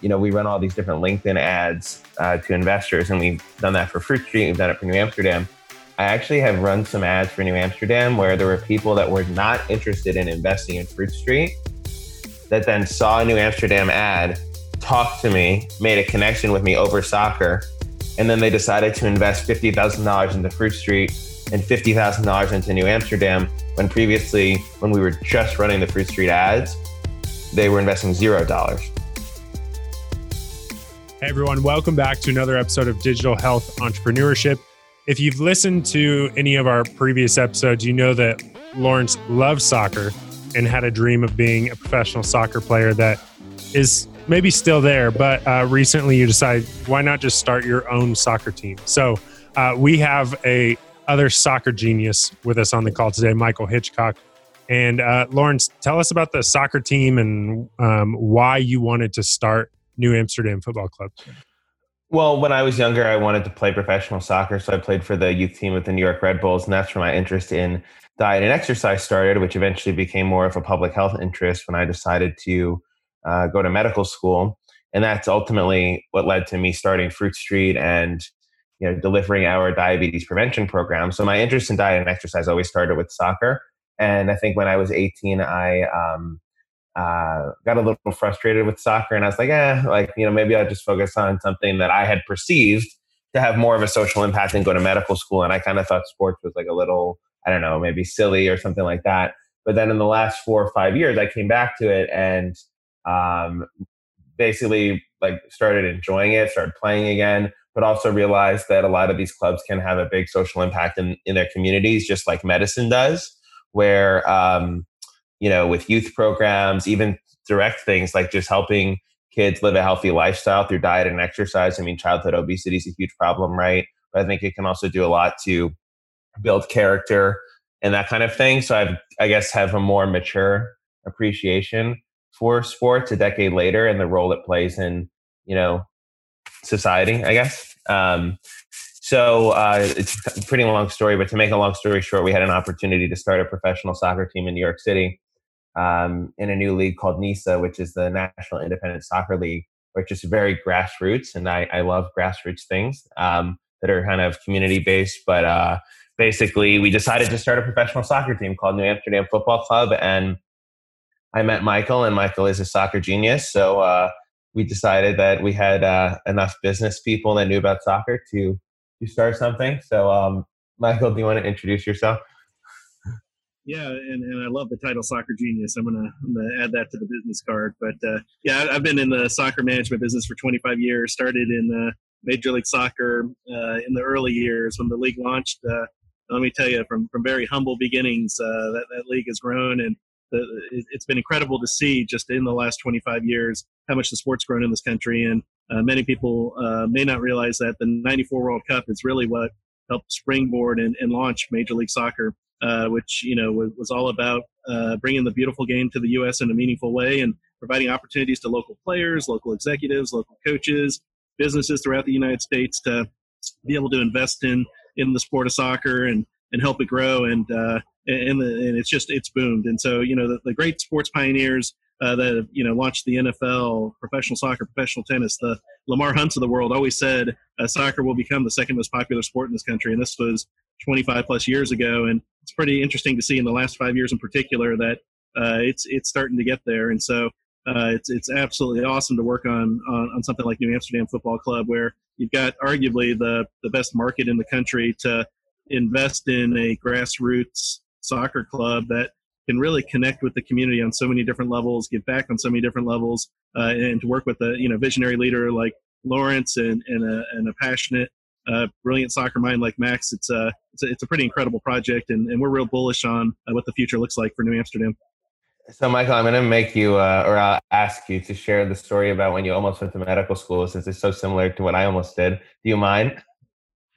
you know, we run all these different LinkedIn ads uh, to investors, and we've done that for Fruit Street, we've done it for New Amsterdam. I actually have run some ads for New Amsterdam where there were people that were not interested in investing in Fruit Street that then saw a New Amsterdam ad, talked to me, made a connection with me over soccer, and then they decided to invest $50,000 into Fruit Street and $50,000 into New Amsterdam when previously, when we were just running the Fruit Street ads, they were investing zero dollars. Hey everyone, welcome back to another episode of Digital Health Entrepreneurship. If you've listened to any of our previous episodes, you know that Laurence loves soccer and had a dream of being a professional soccer player that is maybe still there, but uh, recently you decided why not just start your own soccer team? So uh, we have a other soccer genius with us on the call today, Michael Hitchcock. And uh, Laurence, tell us about the soccer team and um, why you wanted to start New Amsterdam Football Club? Well, when I was younger, I wanted to play professional soccer. So I played for the youth team with the New York Red Bulls. And that's where my interest in diet and exercise started, which eventually became more of a public health interest when I decided to uh, go to medical school. And that's ultimately what led to me starting Fruit Street and you know delivering our diabetes prevention program. So my interest in diet and exercise always started with soccer. And I think when I was 18, I um, uh, got a little frustrated with soccer and I was like, eh, like, you know, maybe I'll just focus on something that I had perceived to have more of a social impact and go to medical school. And I kind of thought sports was like a little, I don't know, maybe silly or something like that. But then in the last four or five years, I came back to it and um, basically like started enjoying it, started playing again, but also realized that a lot of these clubs can have a big social impact in, in their communities, just like medicine does, where, um, you know, with youth programs, even direct things like just helping kids live a healthy lifestyle through diet and exercise. I mean, childhood obesity is a huge problem, right? But I think it can also do a lot to build character and that kind of thing. So I've, I guess, have a more mature appreciation for sports a decade later and the role it plays in, you know, society, I guess. Um, so uh, it's a pretty long story, but to make a long story short, we had an opportunity to start a professional soccer team in New York City um, in a new league called NISA, which is the National Independent Soccer League, which is very grassroots. And I, I love grassroots things um, that are kind of community based. But uh, basically, we decided to start a professional soccer team called New Amsterdam Football Club. And I met Michael, and Michael is a soccer genius. So uh, we decided that we had uh, enough business people that knew about soccer to, to start something. So, um, Michael, do you want to introduce yourself? Yeah, and, and I love the title "Soccer Genius." I'm gonna add that to the business card. But uh, yeah, I've been in the soccer management business for 25 years. Started in uh, Major League Soccer uh, in the early years when the league launched. Uh, let me tell you, from from very humble beginnings, uh, that that league has grown, and the, it, has been incredible to see just in the last 25 years how much the sport's grown in this country. And uh, many people may not realize that the '94 World Cup is really what helped springboard and, and launch Major League Soccer uh, which you know was, was all about uh, bringing the beautiful game to the U.S. in a meaningful way and providing opportunities to local players, local executives, local coaches, businesses throughout the United States to be able to invest in in the sport of soccer and and help it grow and uh, and, the, and it's just it's boomed and so you know the, the great sports pioneers uh, that you know launched the NFL, professional soccer, professional tennis. The Lamar Hunts of the world always said uh, soccer will become the second most popular sport in this country, and this was 25 plus years ago. And it's pretty interesting to see in the last five years in particular that uh, it's it's starting to get there. And so uh, it's it's absolutely awesome to work on, on, on something like New Amsterdam Football Club, where you've got arguably the the best market in the country to invest in a grassroots soccer club that can really connect with the community on so many different levels, give back on so many different levels, uh, and to work with a you know visionary leader like Laurence and and a, and a passionate, uh, brilliant soccer mind like Max. It's a it's a, it's a pretty incredible project, and, and we're real bullish on uh, what the future looks like for New Amsterdam. So, Michael, I'm going to make you, uh, or I'll ask you to share the story about when you almost went to medical school, since it's so similar to what I almost did. Do you mind?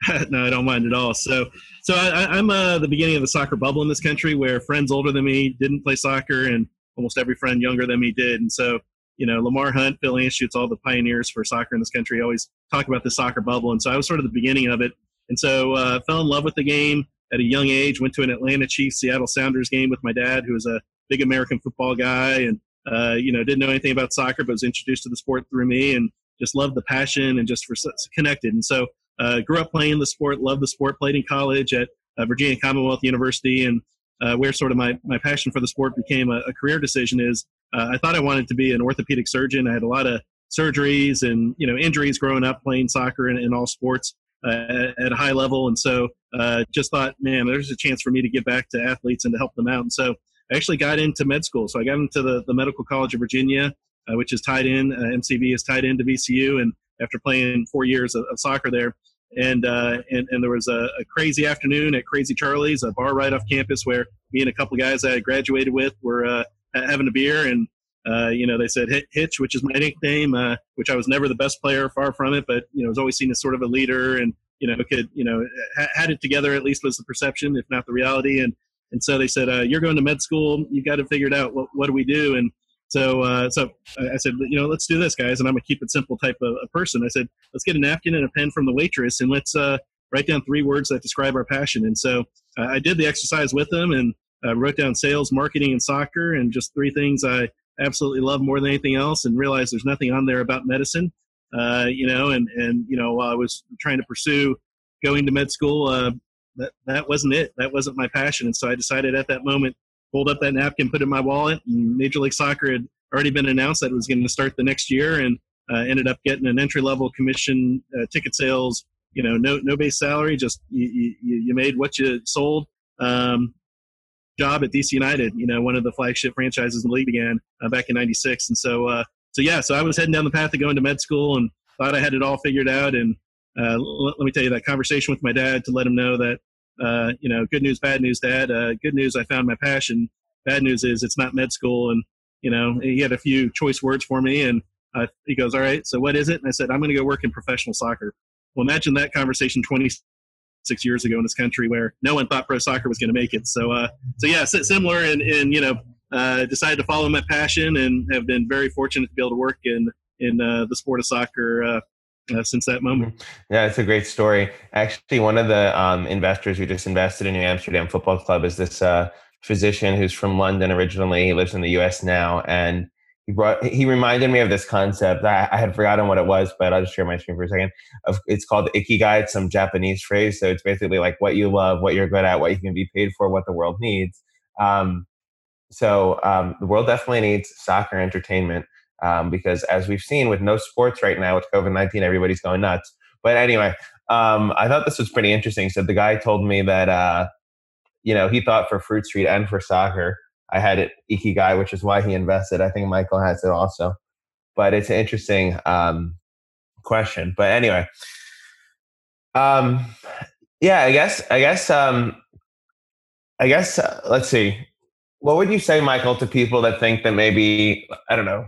no, I don't mind at all. So, so I, am uh, the beginning of the soccer bubble in this country, where friends older than me didn't play soccer, and almost every friend younger than me did. And so, you know, Lamar Hunt, Phil Anschutz, all the pioneers for soccer in this country always talk about the soccer bubble. And so I was sort of the beginning of it. And so uh, fell in love with the game at a young age. Went to an Atlanta Chiefs Seattle Sounders game with my dad, who was a big American football guy, and uh, you know, didn't know anything about soccer, but was introduced to the sport through me and just loved the passion and just for connected. And so, uh, grew up playing the sport, loved the sport, played in college at uh, Virginia Commonwealth University, and uh, where sort of my, my passion for the sport became a, a career decision is uh, I thought I wanted to be an orthopedic surgeon. I had a lot of surgeries and you know injuries growing up playing soccer and all sports uh, at a high level, and so uh, just thought, man, there's a chance for me to give back to athletes and to help them out. And so I actually got into med school. So I got into the, the Medical College of Virginia, uh, which is tied in. Uh, MCV is tied into VCU, and after playing four years of, of soccer there, and uh, and and there was a, a, crazy afternoon at Crazy Charlie's, a bar right off campus, where me and a couple guys I graduated with were uh, having a beer, and uh, you know they said Hitch, which is my nickname, uh, which I was never the best player, far from it, but you know was always seen as sort of a leader, and you know could you know ha- had it together at least was the perception, if not the reality, and and so they said uh, you're going to med school, you got to figure it out. What what do we do? And so, uh, so I said, you know, let's do this, guys. And I'm a keep it simple type of, of person. I said, let's get a napkin and a pen from the waitress and let's uh, write down three words that describe our passion. And so uh, I did the exercise with them and uh, wrote down sales, marketing, and soccer, and just three things I absolutely love more than anything else. And realized there's nothing on there about medicine, uh, you know. And and you know, while I was trying to pursue going to med school, uh, that that wasn't it. That wasn't my passion. And so I decided at that moment pulled up that napkin, put it in my wallet, and Major League Soccer had already been announced that it was going to start the next year, and uh, ended up getting an entry level commission, uh, ticket sales. You know, no no base salary, just you, you, you made what you sold. Um, job at DC United, you know, one of the flagship franchises in the league began uh, back in '96, and so uh, so yeah, so I was heading down the path of going to med school and thought I had it all figured out. And uh, l- let me tell you that conversation with my dad to let him know that uh, you know, good news, bad news, dad. Uh, good news, I found my passion. Bad news is it's not med school. And, you know, he had a few choice words for me. And uh, he goes, All right, so what is it? And I said, I'm going to go work in professional soccer. Well, imagine that conversation 26 years ago in this country where no one thought pro soccer was going to make it. So, uh, so yeah, similar. And, and you know, uh, decided to follow my passion and have been very fortunate to be able to work in, in uh, the sport of soccer uh, since that moment. Mm-hmm. Yeah, it's a great story. Actually, one of the um, investors who just invested in New Amsterdam Football Club is this uh, physician who's from London originally. He lives in the U.S. now, and he brought he reminded me of this concept. I, I had forgotten what it was, but I'll just share my screen for a second. Of, it's called ikigai. It's some Japanese phrase, so it's basically like what you love, what you're good at, what you can be paid for, what the world needs. Um, so um, the world definitely needs soccer entertainment um, because as we've seen with no sports right now with COVID 19, everybody's going nuts. But anyway, um, I thought this was pretty interesting. So the guy told me that, uh, you know, he thought for Fruit Street and for soccer, I had it Ikigai, which is why he invested. I think Michael has it also. But it's an interesting um, question. But anyway, um, yeah, I guess, I guess, um, I guess, uh, let's see. What would you say, Michael, to people that think that maybe, I don't know,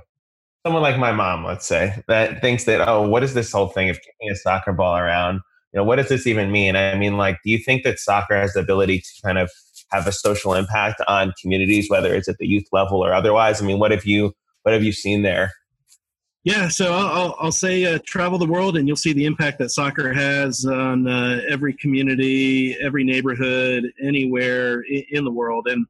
someone like my mom, let's say, that thinks that, oh, what is this whole thing of kicking a soccer ball around? You know, what does this even mean? I mean, like, do you think that soccer has the ability to kind of have a social impact on communities, whether it's at the youth level or otherwise? I mean, what have you what have you seen there? Yeah, so I'll, I'll say uh, travel the world and you'll see the impact that soccer has on uh, every community, every neighborhood, anywhere in the world. And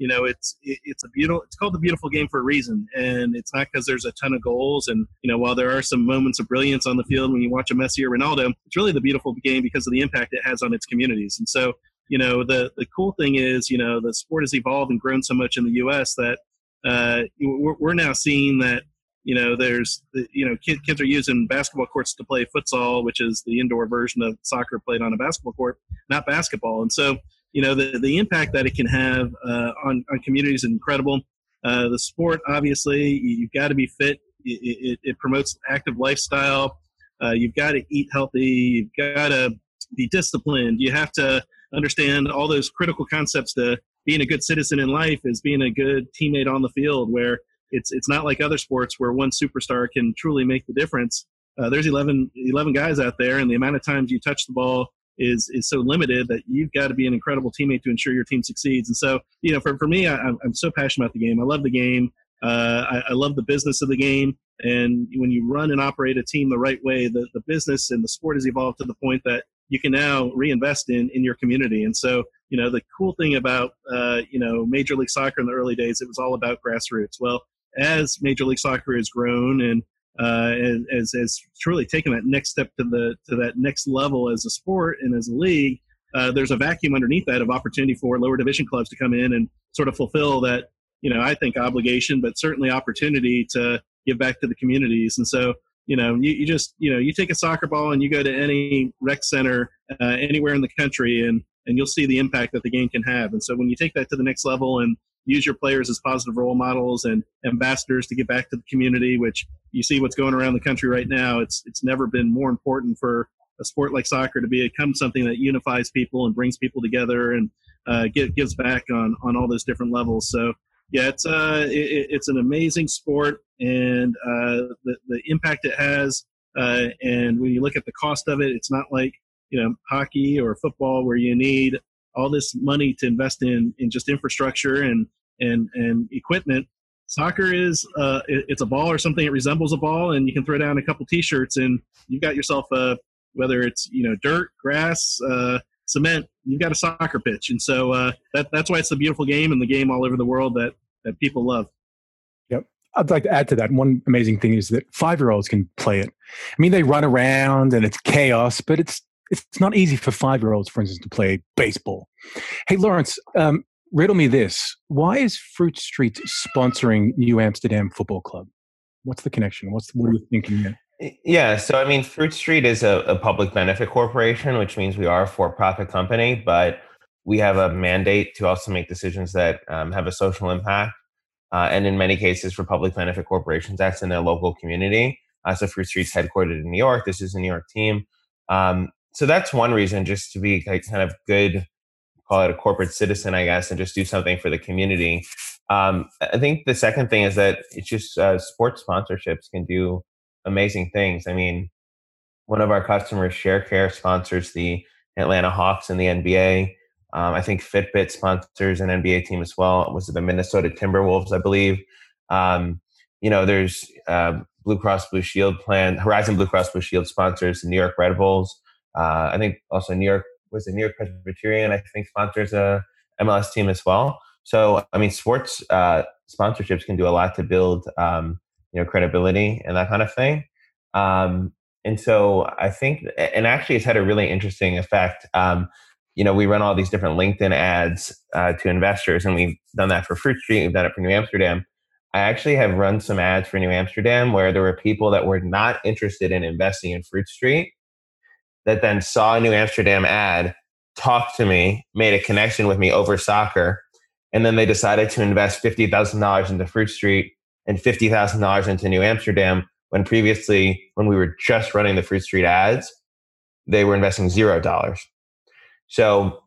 you know it's it's a beautiful it's called the beautiful game for a reason. And it's not because there's a ton of goals and you know while there are some moments of brilliance on the field when you watch a messi or ronaldo it's really the beautiful game because of the impact it has on its communities. And so you know the the cool thing is you know the sport has evolved and grown so much in the us that uh, we're, we're now seeing that you know there's you know kids, kids are using basketball courts to play futsal which is the indoor version of soccer played on a basketball court not basketball. And so you know the, the impact that it can have uh, on, on communities is incredible. Uh, the sport obviously you've got to be fit. It, it, it promotes active lifestyle. Uh, you've got to eat healthy. You've got to be disciplined. You have to understand all those critical concepts to being a good citizen in life is being a good teammate on the field where it's it's not like other sports where one superstar can truly make the difference. Uh, there's 11, 11 guys out there and the amount of times you touch the ball is is so limited that you've got to be an incredible teammate to ensure your team succeeds. And so, you know, for, for me, I, am so passionate about the game. I love the game. Uh, I, I, love the business of the game. And when you run and operate a team the right way, the, the business and the sport has evolved to the point that you can now reinvest in in your community. And so, you know, the cool thing about uh, you know Major League Soccer in the early days, it was all about grassroots. Well, as Major League Soccer has grown and uh, as has truly taken that next step to the to that next level as a sport and as a league, uh, there's a vacuum underneath that of opportunity for lower division clubs to come in and sort of fulfill that you know I think obligation, but certainly opportunity to give back to the communities. And so you know you, you just you know you take a soccer ball and you go to any rec center uh, anywhere in the country and and you'll see the impact that the game can have. And so when you take that to the next level and use your players as positive role models and ambassadors to get back to the community, which you see what's going around the country right now. It's it's never been more important for a sport like soccer to become something that unifies people and brings people together and uh, gives back on on all those different levels. So yeah, it's uh it, it's an amazing sport and uh, the the impact it has. Uh, and when you look at the cost of it, it's not like you know hockey or football where you need all this money to invest in in just infrastructure and and and equipment soccer is uh, it, it's a ball or something that resembles a ball and you can throw down a couple t-shirts and you've got yourself a whether it's you know dirt grass uh, cement you've got a soccer pitch and so uh, that, that's why it's a beautiful game and the game all over the world that that people love yep I'd like to add to that. One amazing thing is that five year olds can play it. I mean, they run around and it's chaos, but it's it's not easy for five year olds, for instance, to play baseball. Hey, Laurence, um, riddle me this. Why is Fruit Street sponsoring New Amsterdam Football Club? What's the connection? What's what are you thinking? Yeah, so I mean, Fruit Street is a, a public benefit corporation, which means we are a for profit company, but we have a mandate to also make decisions that um, have a social impact. Uh, and in many cases, for public benefit corporations, that's in their local community. Uh, so Fruit Street's headquartered in New York. This is a New York team. Um, so that's one reason just to be kind of good call it a corporate citizen i guess and just do something for the community. Um, i think the second thing is that it's just uh, sports sponsorships can do amazing things. I mean one of our customers sharecare sponsors the atlanta hawks in the nba um, i think fitbit sponsors an nba team as well. Was it the minnesota timberwolves i believe. Um, you know there's uh, blue cross blue shield plan horizon blue cross blue shield sponsors the new york red bulls. Uh, I think also New York was the New York Presbyterian. I think sponsors a MLS team as well. So I mean, sports uh, sponsorships can do a lot to build um, you know credibility and that kind of thing. Um, and so I think, and actually, it's had a really interesting effect. Um, you know, we run all these different LinkedIn ads uh, to investors, and we've done that for Fruit Street. We've done it for New Amsterdam. I actually have run some ads for New Amsterdam where there were people that were not interested in investing in Fruit Street, that then saw a New Amsterdam ad, talked to me, made a connection with me over soccer, and then they decided to invest fifty thousand dollars into Fruit Street and fifty thousand dollars into New Amsterdam. When previously, when we were just running the Fruit Street ads, they were investing zero dollars. So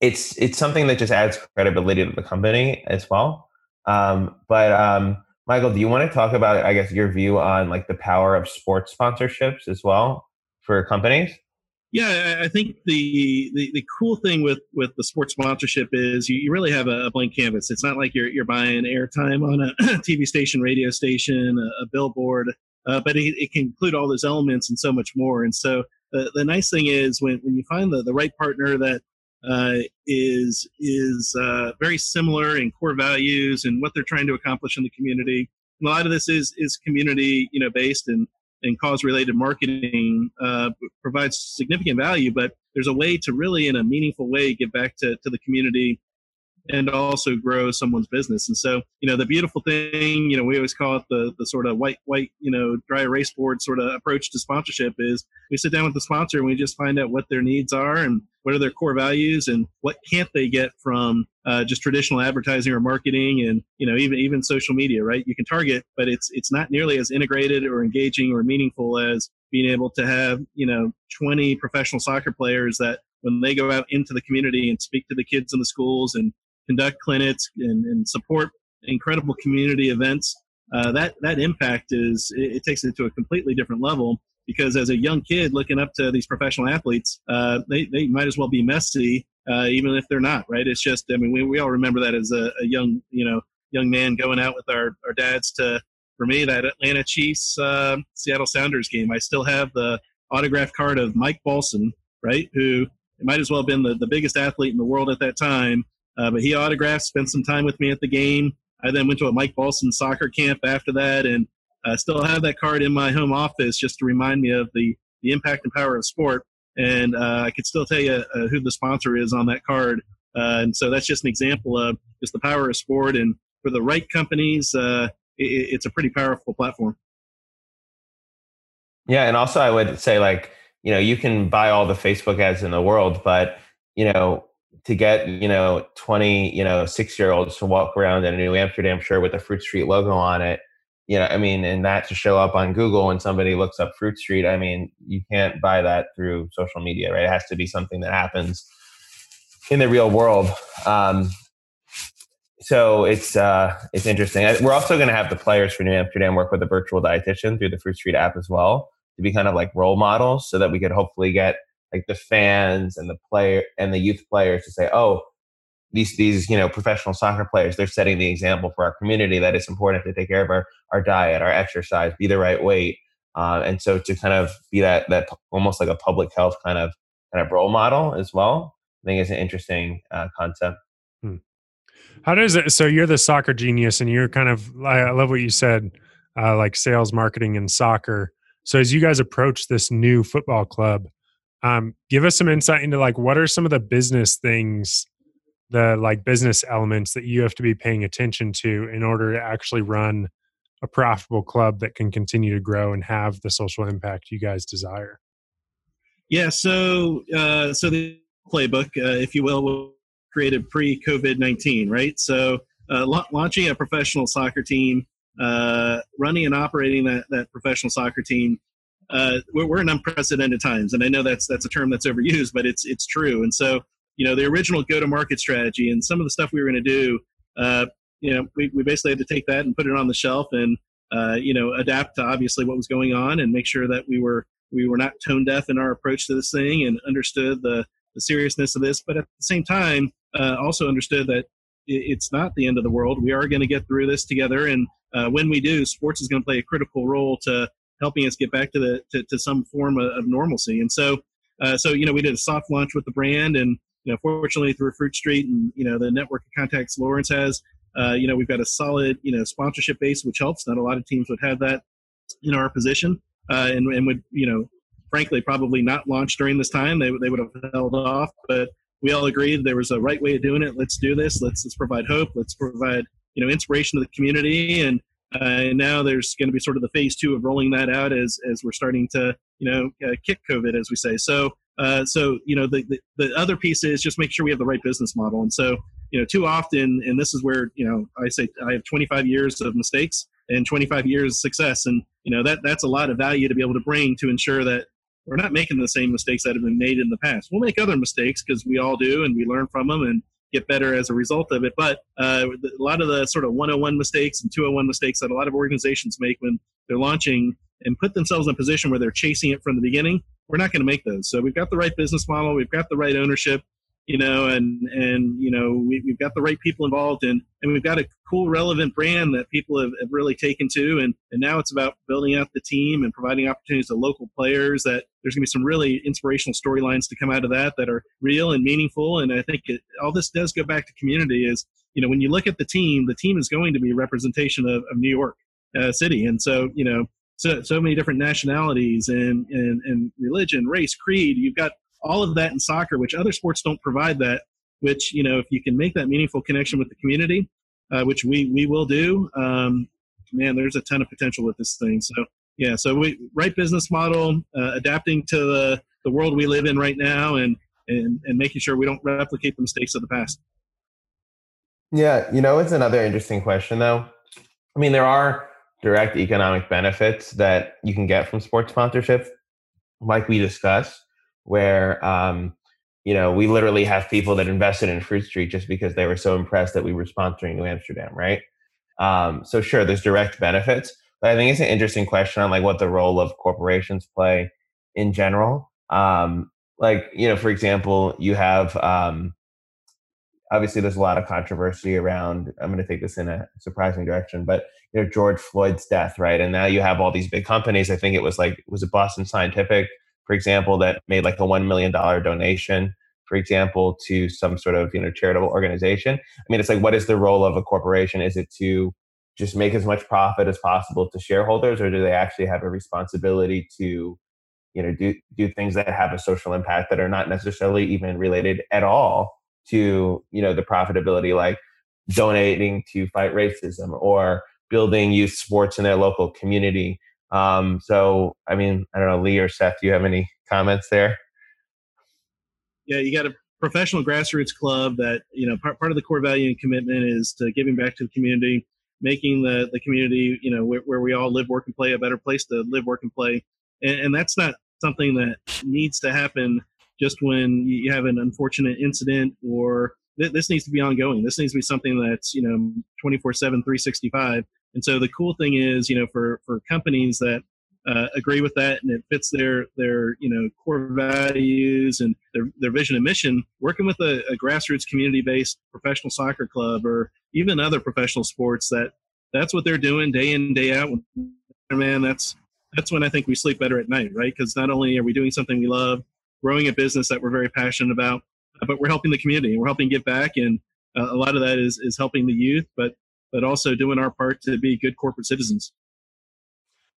it's it's something that just adds credibility to the company as well. Um, but um, Michael, do you want to talk about, I guess, your view on like the power of sports sponsorships as well? For companies? Yeah, I think the, the, the cool thing with with the sports sponsorship is you, you really have a, blank canvas. It's not like you're you're buying airtime on a TV station, radio station, a, a billboard, uh, but it, it, can include all those elements and so much more. And so the, the nice thing is when, when you find the, the right partner that uh, is is uh, very similar in core values and what they're trying to accomplish in the community. And a lot of this is is community you know based and and cause related marketing uh, provides significant value, but there's a way to really, in a meaningful way, give back to, to the community and also grow someone's business. And so, you know, the beautiful thing, you know, we always call it the the sort of white white, you know, dry erase board sort of approach to sponsorship is we sit down with the sponsor and we just find out what their needs are and what are their core values and what can't they get from uh, just traditional advertising or marketing and you know even even social media right you can target but it's it's not nearly as integrated or engaging or meaningful as being able to have you know 20 professional soccer players that when they go out into the community and speak to the kids in the schools and conduct clinics and, and support incredible community events, uh, that that impact is it, it, takes it to a completely different level. Because as a young kid looking up to these professional athletes, uh, they they might as well be Messi, uh, even if they're not. Right? It's just I mean we, we all remember that as a, a young you know young man going out with our, our dads to for me that Atlanta Chiefs uh, Seattle Sounders game. I still have the autograph card of Mike Balson, right? Who might as well have been the, the biggest athlete in the world at that time, uh, but he autographed, spent some time with me at the game. I then went to a Mike Balson soccer camp after that, and uh, still have that card in my home office just to remind me of the the impact and power of sport. And uh, I could still tell you uh, who the sponsor is on that card. Uh, and so that's just an example of just the power of sport. And for the right companies, uh, it, it's a pretty powerful platform. Yeah, and also I would say like you know you can buy all the Facebook ads in the world, but you know to get you know 20 you know six year olds to walk around in a new amsterdam shirt with a fruit street logo on it. You know i mean and that to show up on google when somebody looks up fruit street i mean you can't buy that through social media right? It has to be something that happens in the real world. Um, so it's uh, it's interesting. We're also going to have the players for new amsterdam work with a virtual dietitian through the fruit street app as well to be kind of like role models so that we could hopefully get like the fans and the player and the youth players to say, oh, these these you know professional soccer players they're setting the example for our community that it's important to take care of our, our diet our exercise be the right weight. Uh, and so to kind of be that that almost like a public health kind of kind of role model as well i think it's an interesting uh, concept. Hmm. how does it so you're the soccer genius and you're kind of i love what you said uh, like sales marketing and soccer. So as you guys approach this new football club um, give us some insight into like what are some of the business things the like business elements that you have to be paying attention to in order to actually run a profitable club that can continue to grow and have the social impact you guys desire? Yeah so uh, so the playbook uh, if you will was created pre-covid-19 right? So uh, la- launching a professional soccer team uh, running and operating that, that professional soccer team uh, we're, we're in unprecedented times, and I know that's that's a term that's overused, but it's it's true. And so, you know, the original go-to-market strategy and some of the stuff we were going to do, uh, you know, we, we basically had to take that and put it on the shelf and uh, you know adapt to obviously what was going on and make sure that we were we were not tone deaf in our approach to this thing and understood the the seriousness of this, but at the same time, uh, also understood that it's not the end of the world. We are going to get through this together, and uh, when we do, sports is going to play a critical role to helping us get back to the to, to some form of, of, normalcy. And so, uh, so you know, we did a soft launch with the brand, and you know, fortunately through Fruit Street and you know the network of contacts Laurence has, uh, you know, we've got a solid you know sponsorship base, which helps. Not a lot of teams would have that in our position, uh, and and would you know, frankly, probably not launch during this time. They they would have held off, but we all agreed there was a right way of doing it. Let's do this. Let's let's provide hope. Let's provide you know inspiration to the community and and now there's going to be sort of the phase two of rolling that out as as we're starting to you know uh, kick COVID as we say. So uh, so you know the, the, the other piece is just make sure we have the right business model. And so you know too often, and this is where you know I say I have 25 years of mistakes and 25 years of success, and you know that that's a lot of value to be able to bring to ensure that we're not making the same mistakes that have been made in the past. We'll make other mistakes because we all do, and we learn from them, and get better as a result of it. But uh, a lot of the sort of 101 mistakes and 201 mistakes that a lot of organizations make when they're launching and put themselves in a position where they're chasing it from the beginning, we're not going to make those. So we've got the right business model, we've got the right ownership, you know, and and you know we, have got the right people involved, and and we've got a cool, relevant brand that people have, have really taken to, and and now it's about building out the team and providing opportunities to local players. That there's going to be some really inspirational storylines to come out of that that are real and meaningful, and I think it, all this does go back to community. Is you know when you look at the team, the team is going to be a representation of, of New York uh, City, and so you know so so many different nationalities and and and religion, race, creed. You've got all of that in soccer, which other sports don't provide that. Which you know, if you can make that meaningful connection with the community, uh, which we we will do, um, man, there's a ton of potential with this thing. So yeah, so we right business model, uh, adapting to the the world we live in right now, and and and making sure we don't replicate the mistakes of the past. Yeah, you know, it's another interesting question though. I mean, there are direct economic benefits that you can get from sports sponsorship, like we discussed where um, you know we literally have people that invested in Fruit Street just because they were so impressed that we were sponsoring New Amsterdam, right? Um, so sure, there's direct benefits, but I think it's an interesting question on like what the role of corporations play in general. Um, like you know, for example, you have um, obviously there's a lot of controversy around. I'm going to take this in a surprising direction, but you know George Floyd's death, right? And now you have all these big companies. I think it was like was it Boston Scientific for example, that made like a $1 million donation for example, to some sort of you know charitable organization. I mean, it's like what is the role of a corporation? Is it to just make as much profit as possible to shareholders, or do they actually have a responsibility to you know do do things that have a social impact that are not necessarily even related at all to you know the profitability, like donating to fight racism or building youth sports in their local community. Um, so, I mean, I don't know, Lee or Seth, do you have any comments there? Yeah, you got a professional grassroots club that you know part, part of the core value and commitment is to giving back to the community, making the the community you know where, where we all live, work, and play a better place to live, work, and play. And, and that's not something that needs to happen just when you have an unfortunate incident or th- this needs to be ongoing. This needs to be something that's you know 24 7 365 and so the cool thing is, you know, for for companies that uh, agree with that and it fits their their you know core values and their, their vision and mission working with a, a grassroots community based professional soccer club or even other professional sports that that's what they're doing day in day out. Man that's that's when i think we sleep better at night right? Because not only are we doing something we love growing a business that we're very passionate about but we're helping the community and we're helping give back and uh, a lot of that is is helping the youth but but also doing our part to be good corporate citizens.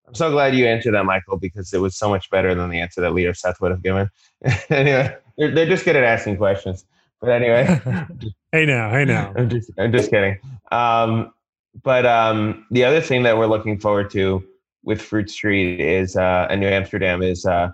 I'm so glad you answered that, Michael, because it was so much better than the answer that Lee or Seth would have given. anyway, they're, they're just good at asking questions. But anyway, hey now, hey now. I'm just, I'm just kidding. Um, but um, the other thing that we're looking forward to with Fruit Street is uh, New Amsterdam is uh,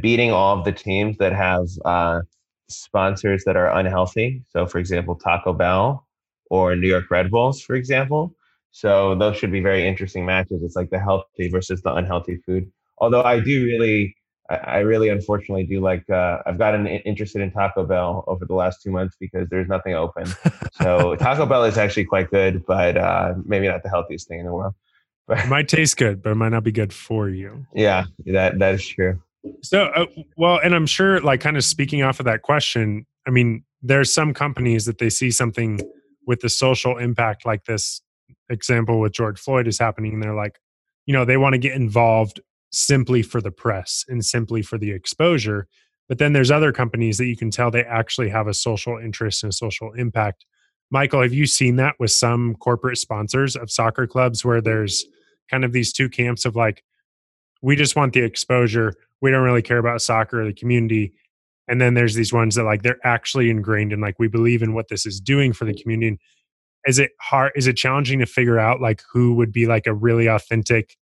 beating all of the teams that have uh, sponsors that are unhealthy. So, for example, Taco Bell or New York Red Bulls, for example. So those should be very interesting matches. It's like the healthy versus the unhealthy food. Although I do really, I really unfortunately do like. Uh, I've gotten interested in Taco Bell over the last two months because there's nothing open. so Taco Bell is actually quite good, but uh, maybe not the healthiest thing in the world. But, it might taste good, but it might not be good for you. Yeah, that that is true. So, uh, well, and I'm sure, like, kind of speaking off of that question, I mean, there's some companies that they see something with the social impact like this example with George Floyd is happening, and they're like, you know, they want to get involved simply for the press and simply for the exposure. But then there's other companies that you can tell they actually have a social interest and a social impact. Michael, have you seen that with some corporate sponsors of soccer clubs where there's kind of these two camps of like, we just want the exposure. We don't really care about soccer or the community and then there's these ones that like they're actually ingrained in like we believe in what this is doing for the community. Is it hard is it challenging to figure out like who would be like a really authentic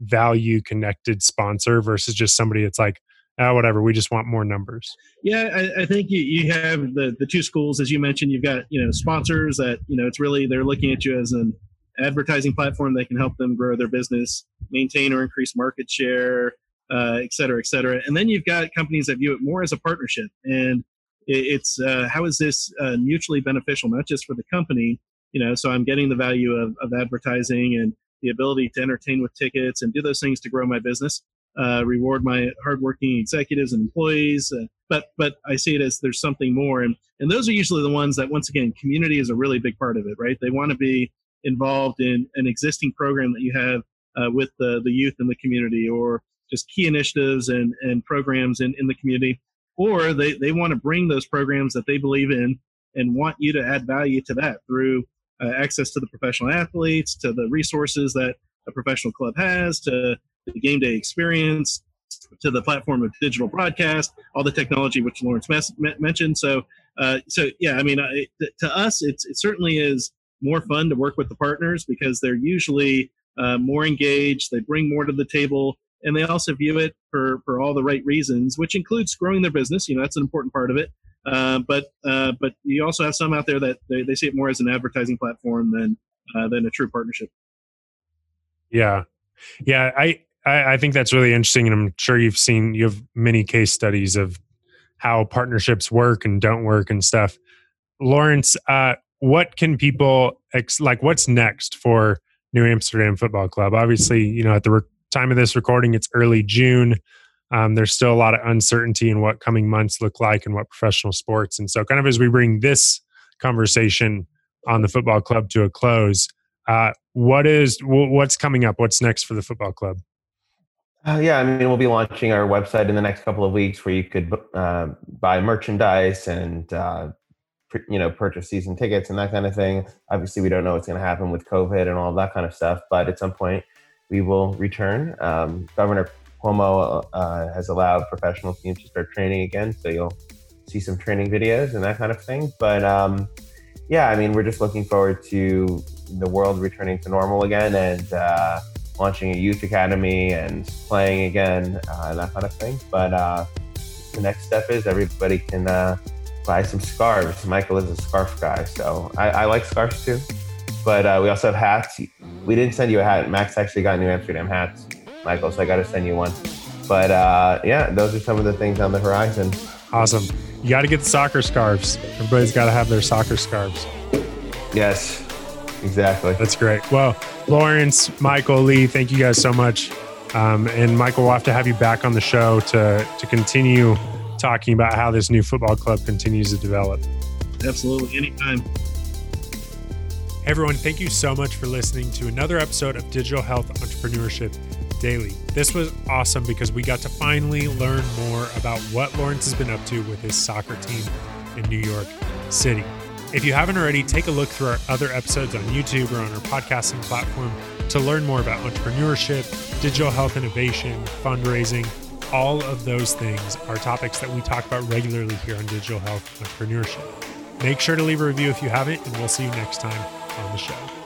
value connected sponsor versus just somebody that's like oh, whatever we just want more numbers yeah I, I, think you, you have the the two schools as you mentioned you've got you know sponsors that you know it's really they're looking at you as an advertising platform that can help them grow their business maintain or increase market share uh, et cetera, et cetera. And then you've got companies that view it more as a partnership. And it's uh, how is this uh, mutually beneficial, not just for the company, you know, so I'm getting the value of, of advertising and the ability to entertain with tickets and do those things to grow my business, uh, reward my hardworking executives and employees. Uh, but but I see it as there's something more, and and those are usually the ones that once again community is a really big part of it, right? They want to be involved in an existing program that you have uh, with the the youth in the community, or just key initiatives and, and programs in, in the community, or they, they want to bring those programs that they believe in and want you to add value to that through uh, access to the professional athletes, to the resources that a professional club has, to the game day experience, to the platform of digital broadcast, all the technology which Laurence mes- mentioned. So, uh, so yeah, I mean, to us, it's it certainly is more fun to work with the partners because they're usually uh, more engaged. They bring more to the table and they also view it for for all the right reasons, which includes growing their business. You know, that's an important part of it. Uh, but uh, but you also have some out there that they, they see it more as an advertising platform than uh, than a true partnership. Yeah, yeah, I, I I think that's really interesting, and I'm sure you've seen you have many case studies of how partnerships work and don't work and stuff. Laurence, uh, what can people ex- like? What's next for New Amsterdam Football Club? Obviously, you know at the time of this recording, it's early June. Um, there's still a lot of uncertainty in what coming months look like and what professional sports. And so, kind of as we bring this conversation on the football club to a close, uh, what is what's coming up? What's next for the football club? Uh, yeah, I mean, we'll be launching our website in the next couple of weeks where you could uh, buy merchandise and uh, you know purchase season tickets and that kind of thing. Obviously, we don't know what's going to happen with COVID and all that kind of stuff, but at some point we will return. Um, Governor Cuomo uh, has allowed professional teams to start training again, so you'll see some training videos and that kind of thing. But um, yeah, I mean, we're just looking forward to the world returning to normal again and uh, launching a youth academy and playing again uh, and that kind of thing. But uh, the next step is everybody can uh, buy some scarves. Michael is a scarf guy, so I, I like scarves too. But uh, we also have hats. We didn't send you a hat. Max actually got New Amsterdam hats, Michael, so I got to send you one. But uh, yeah, those are some of the things on the horizon. Awesome. You got to get the soccer scarves. Everybody's got to have their soccer scarves. Yes, exactly. That's great. Well, Laurence, Michael, Lee, thank you guys so much. Um, and Michael, we'll have to have you back on the show to to continue talking about how this new football club continues to develop. Absolutely, anytime. Everyone, thank you so much for listening to another episode of Digital Health Entrepreneurship Daily. This was awesome because we got to finally learn more about what Laurence has been up to with his soccer team in New York City. If you haven't already, take a look through our other episodes on YouTube or on our podcasting platform to learn more about entrepreneurship, digital health innovation, fundraising, all of those things are topics that we talk about regularly here on Digital Health Entrepreneurship. Make sure to leave a review if you haven't, and we'll see you next time on the show.